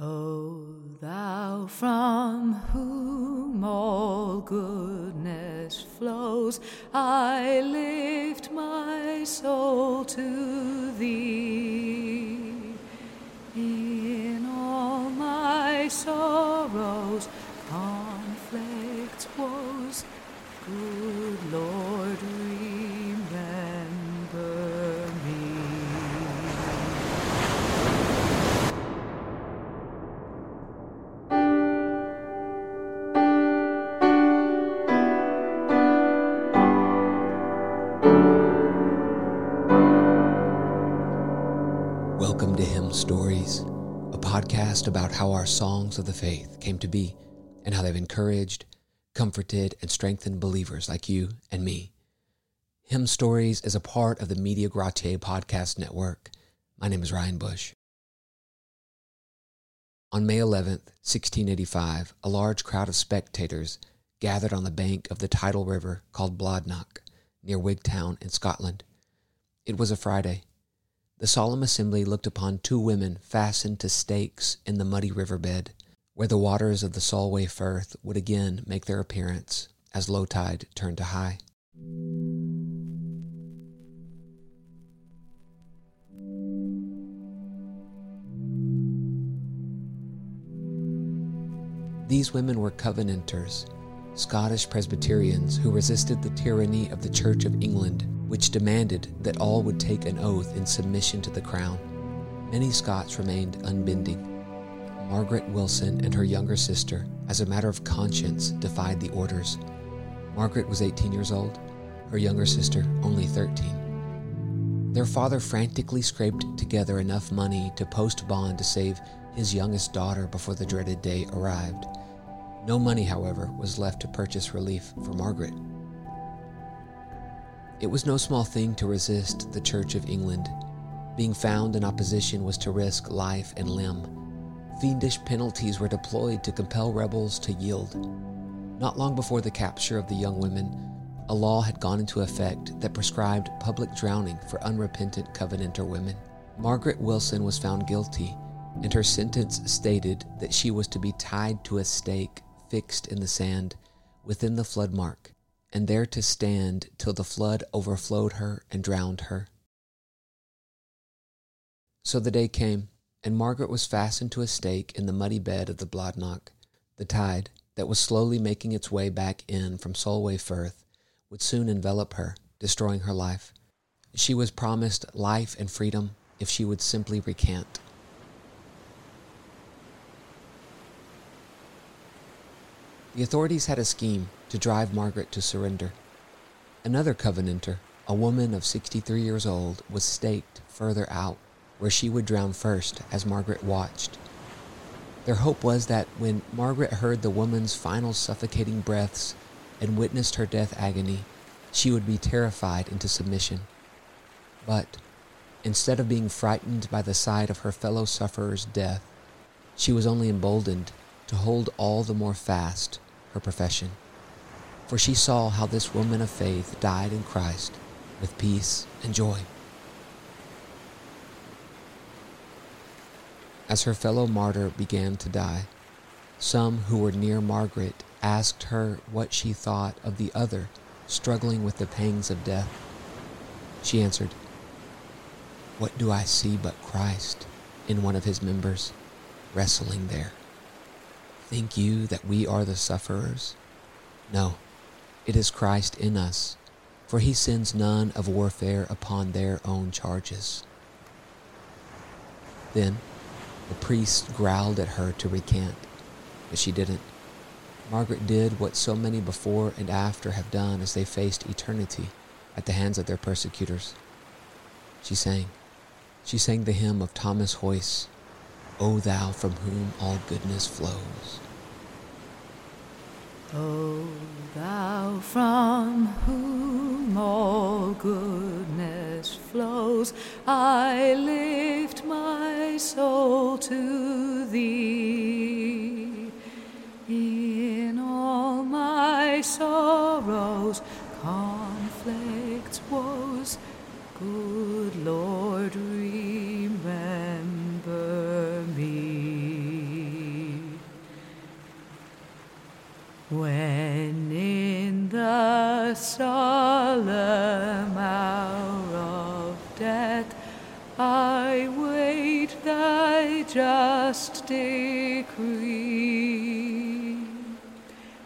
O thou from whom all goodness flows, I lift my soul to thee. Podcast about how our songs of the faith came to be and how they've encouraged, comforted, and strengthened believers like you and me. Hymn Stories is a part of the Media Gratiae podcast network. My name is Ryan Bush. On May 11th, 1685, a large crowd of spectators gathered on the bank of the tidal river called Bladnoch, near Wigtown in Scotland. It was a Friday. The solemn assembly looked upon two women fastened to stakes in the muddy riverbed, where the waters of the Solway Firth would again make their appearance as low tide turned to high. These women were Covenanters, Scottish Presbyterians who resisted the tyranny of the Church of England, which demanded that all would take an oath in submission to the crown. Many Scots remained unbending. Margaret Wilson and her younger sister, as a matter of conscience, defied the orders. Margaret was 18 years old, her younger sister only 13. Their father frantically scraped together enough money to post bond to save his youngest daughter before the dreaded day arrived. No money, however, was left to purchase relief for Margaret. It was no small thing to resist the Church of England. Being found in opposition was to risk life and limb. Fiendish penalties were deployed to compel rebels to yield. Not long before the capture of the young women, a law had gone into effect that prescribed public drowning for unrepentant Covenanter women. Margaret Wilson was found guilty, and her sentence stated that she was to be tied to a stake fixed in the sand within the flood mark, and there to stand till the flood overflowed her and drowned her. So the day came, and Margaret was fastened to a stake in the muddy bed of the Bladnoch. The tide, that was slowly making its way back in from Solway Firth, would soon envelop her, destroying her life. She was promised life and freedom if she would simply recant. The authorities had a scheme to drive Margaret to surrender. Another Covenanter, a woman of 63 years old, was staked further out, where she would drown first as Margaret watched. Their hope was that when Margaret heard the woman's final suffocating breaths and witnessed her death agony, she would be terrified into submission. But instead of being frightened by the sight of her fellow sufferer's death, she was only emboldened to hold all the more fast her profession. For she saw how this woman of faith died in Christ with peace and joy. As her fellow martyr began to die, some who were near Margaret asked her what she thought of the other struggling with the pangs of death. She answered, What do I see but Christ in one of his members wrestling there? Think you that we are the sufferers? No, it is Christ in us, for he sends none of warfare upon their own charges. Then the priest growled at her to recant, but she didn't. Margaret did what so many before and after have done as they faced eternity at the hands of their persecutors. She sang. She sang the hymn of Thomas Haweis, O thou from whom all goodness flows. O thou from whom all goodness flows, I lift my soul to thee. In all my sorrows, conflicts, woes, good Lord,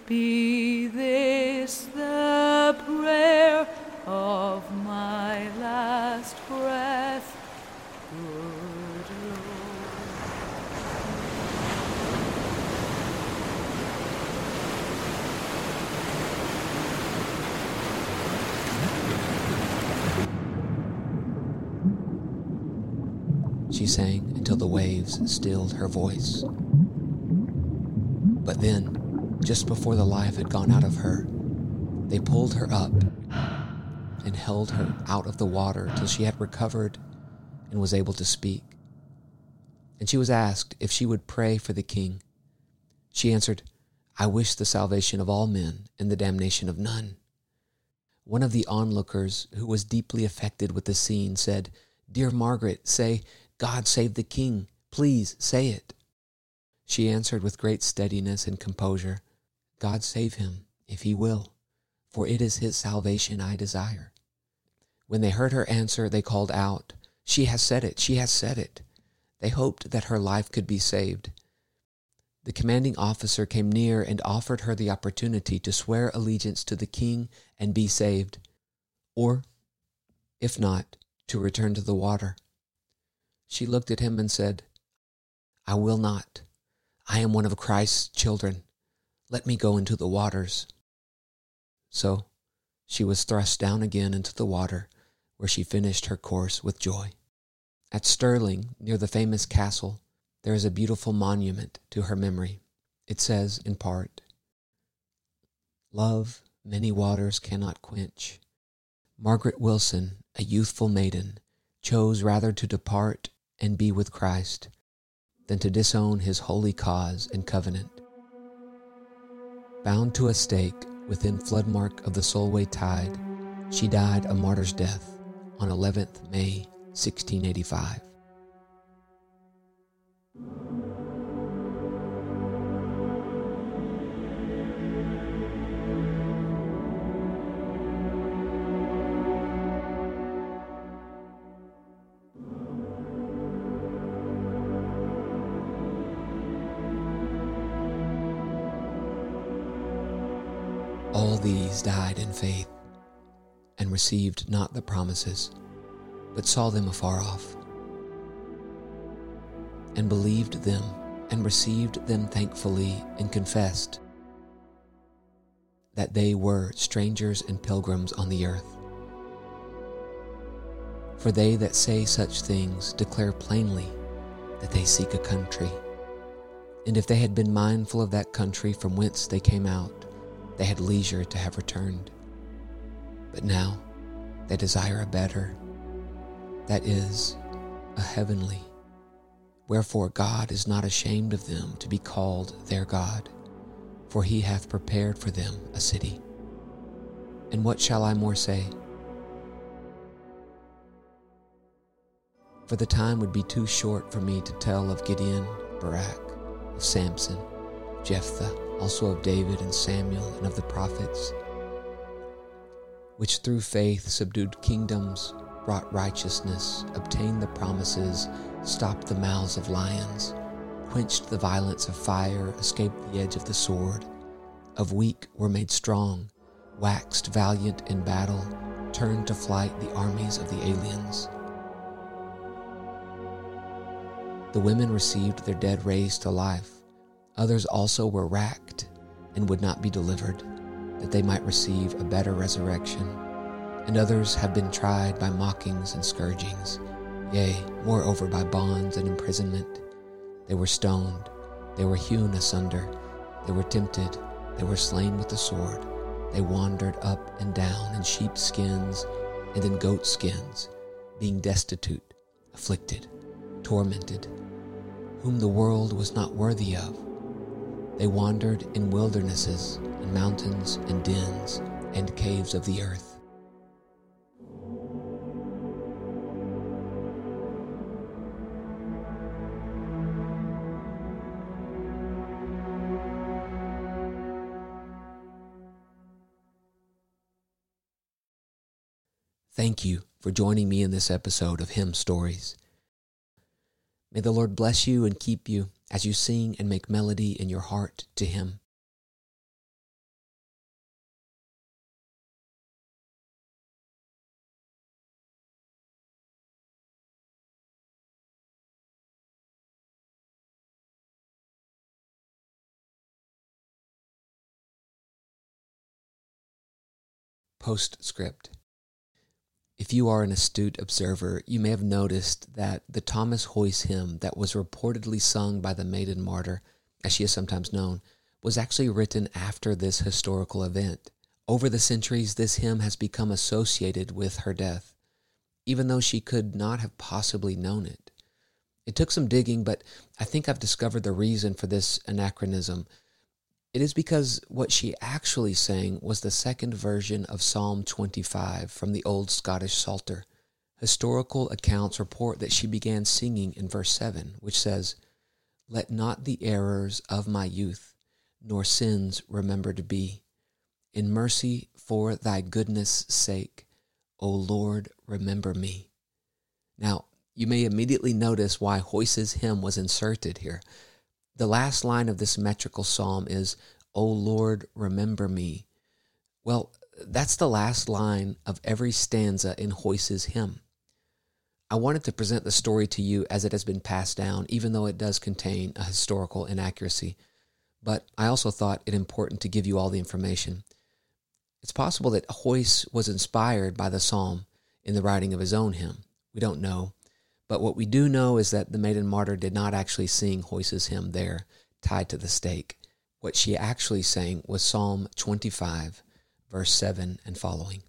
be this the prayer of my last breath, good Lord. She sang until the waves stilled her voice. But then, just before the life had gone out of her, they pulled her up and held her out of the water till she had recovered and was able to speak. And she was asked if she would pray for the king. She answered, I wish the salvation of all men and the damnation of none. One of the onlookers, who was deeply affected with the scene, said, Dear Margaret, say, God save the king. Please say it. She answered with great steadiness and composure, God save him, if he will, for it is his salvation I desire. When they heard her answer, they called out, She has said it, she has said it. They hoped that her life could be saved. The commanding officer came near and offered her the opportunity to swear allegiance to the king and be saved, or, if not, to return to the water. She looked at him and said, I will not. I am one of Christ's children. Let me go into the waters. So she was thrust down again into the water, where she finished her course with joy. At Stirling, near the famous castle, there is a beautiful monument to her memory. It says, in part, Love many waters cannot quench. Margaret Wilson, a youthful maiden, chose rather to depart and be with Christ than to disown his holy cause and covenant. Bound to a stake within floodmark of the Solway tide, she died a martyr's death on 11th May 1685. These died in faith and received not the promises, but saw them afar off, and believed them and received them thankfully and confessed that they were strangers and pilgrims on the earth. For they that say such things declare plainly that they seek a country. And if they had been mindful of that country from whence they came out, they had leisure to have returned. But now they desire a better, that is, a heavenly. Wherefore God is not ashamed of them to be called their God, for he hath prepared for them a city. And what shall I more say? For the time would be too short for me to tell of Gideon, Barak, of Samson, Jephthah, also of David and Samuel and of the prophets, which through faith subdued kingdoms, brought righteousness, obtained the promises, stopped the mouths of lions, quenched the violence of fire, escaped the edge of the sword, of weak were made strong, waxed valiant in battle, turned to flight the armies of the aliens. The women received their dead raised to life. Others also were racked and would not be delivered, that they might receive a better resurrection. And others have been tried by mockings and scourgings, yea, moreover by bonds and imprisonment. They were stoned, they were hewn asunder, they were tempted, they were slain with the sword. They wandered up and down in sheep's skins and in goat skins, being destitute, afflicted, tormented, whom the world was not worthy of. They wandered in wildernesses and mountains and dens and caves of the earth. Thank you for joining me in this episode of Hymn Stories. May the Lord bless you and keep you as you sing and make melody in your heart to Him. Postscript If you are an astute observer, you may have noticed that the Thomas Haweis hymn that was reportedly sung by the maiden martyr, as she is sometimes known, was actually written after this historical event. Over the centuries, this hymn has become associated with her death, even though she could not have possibly known it. It took some digging, but I think I've discovered the reason for this anachronism it is because what she actually sang was the second version of Psalm 25 from the Old Scottish Psalter. Historical accounts report that she began singing in verse 7, which says, Let not the errors of my youth, nor sins remembered be. In mercy for thy goodness' sake, O Lord, remember me. Now, you may immediately notice why Haweis's hymn was inserted here. The last line of this metrical psalm is, O Lord, remember me. Well, that's the last line of every stanza in Haweis's hymn. I wanted to present the story to you as it has been passed down, even though it does contain a historical inaccuracy. But I also thought it important to give you all the information. It's possible that Haweis was inspired by the psalm in the writing of his own hymn. We don't know. But what we do know is that the maiden martyr did not actually sing Haweis's hymn there, tied to the stake. What she actually sang was Psalm 25, verse 7 and following.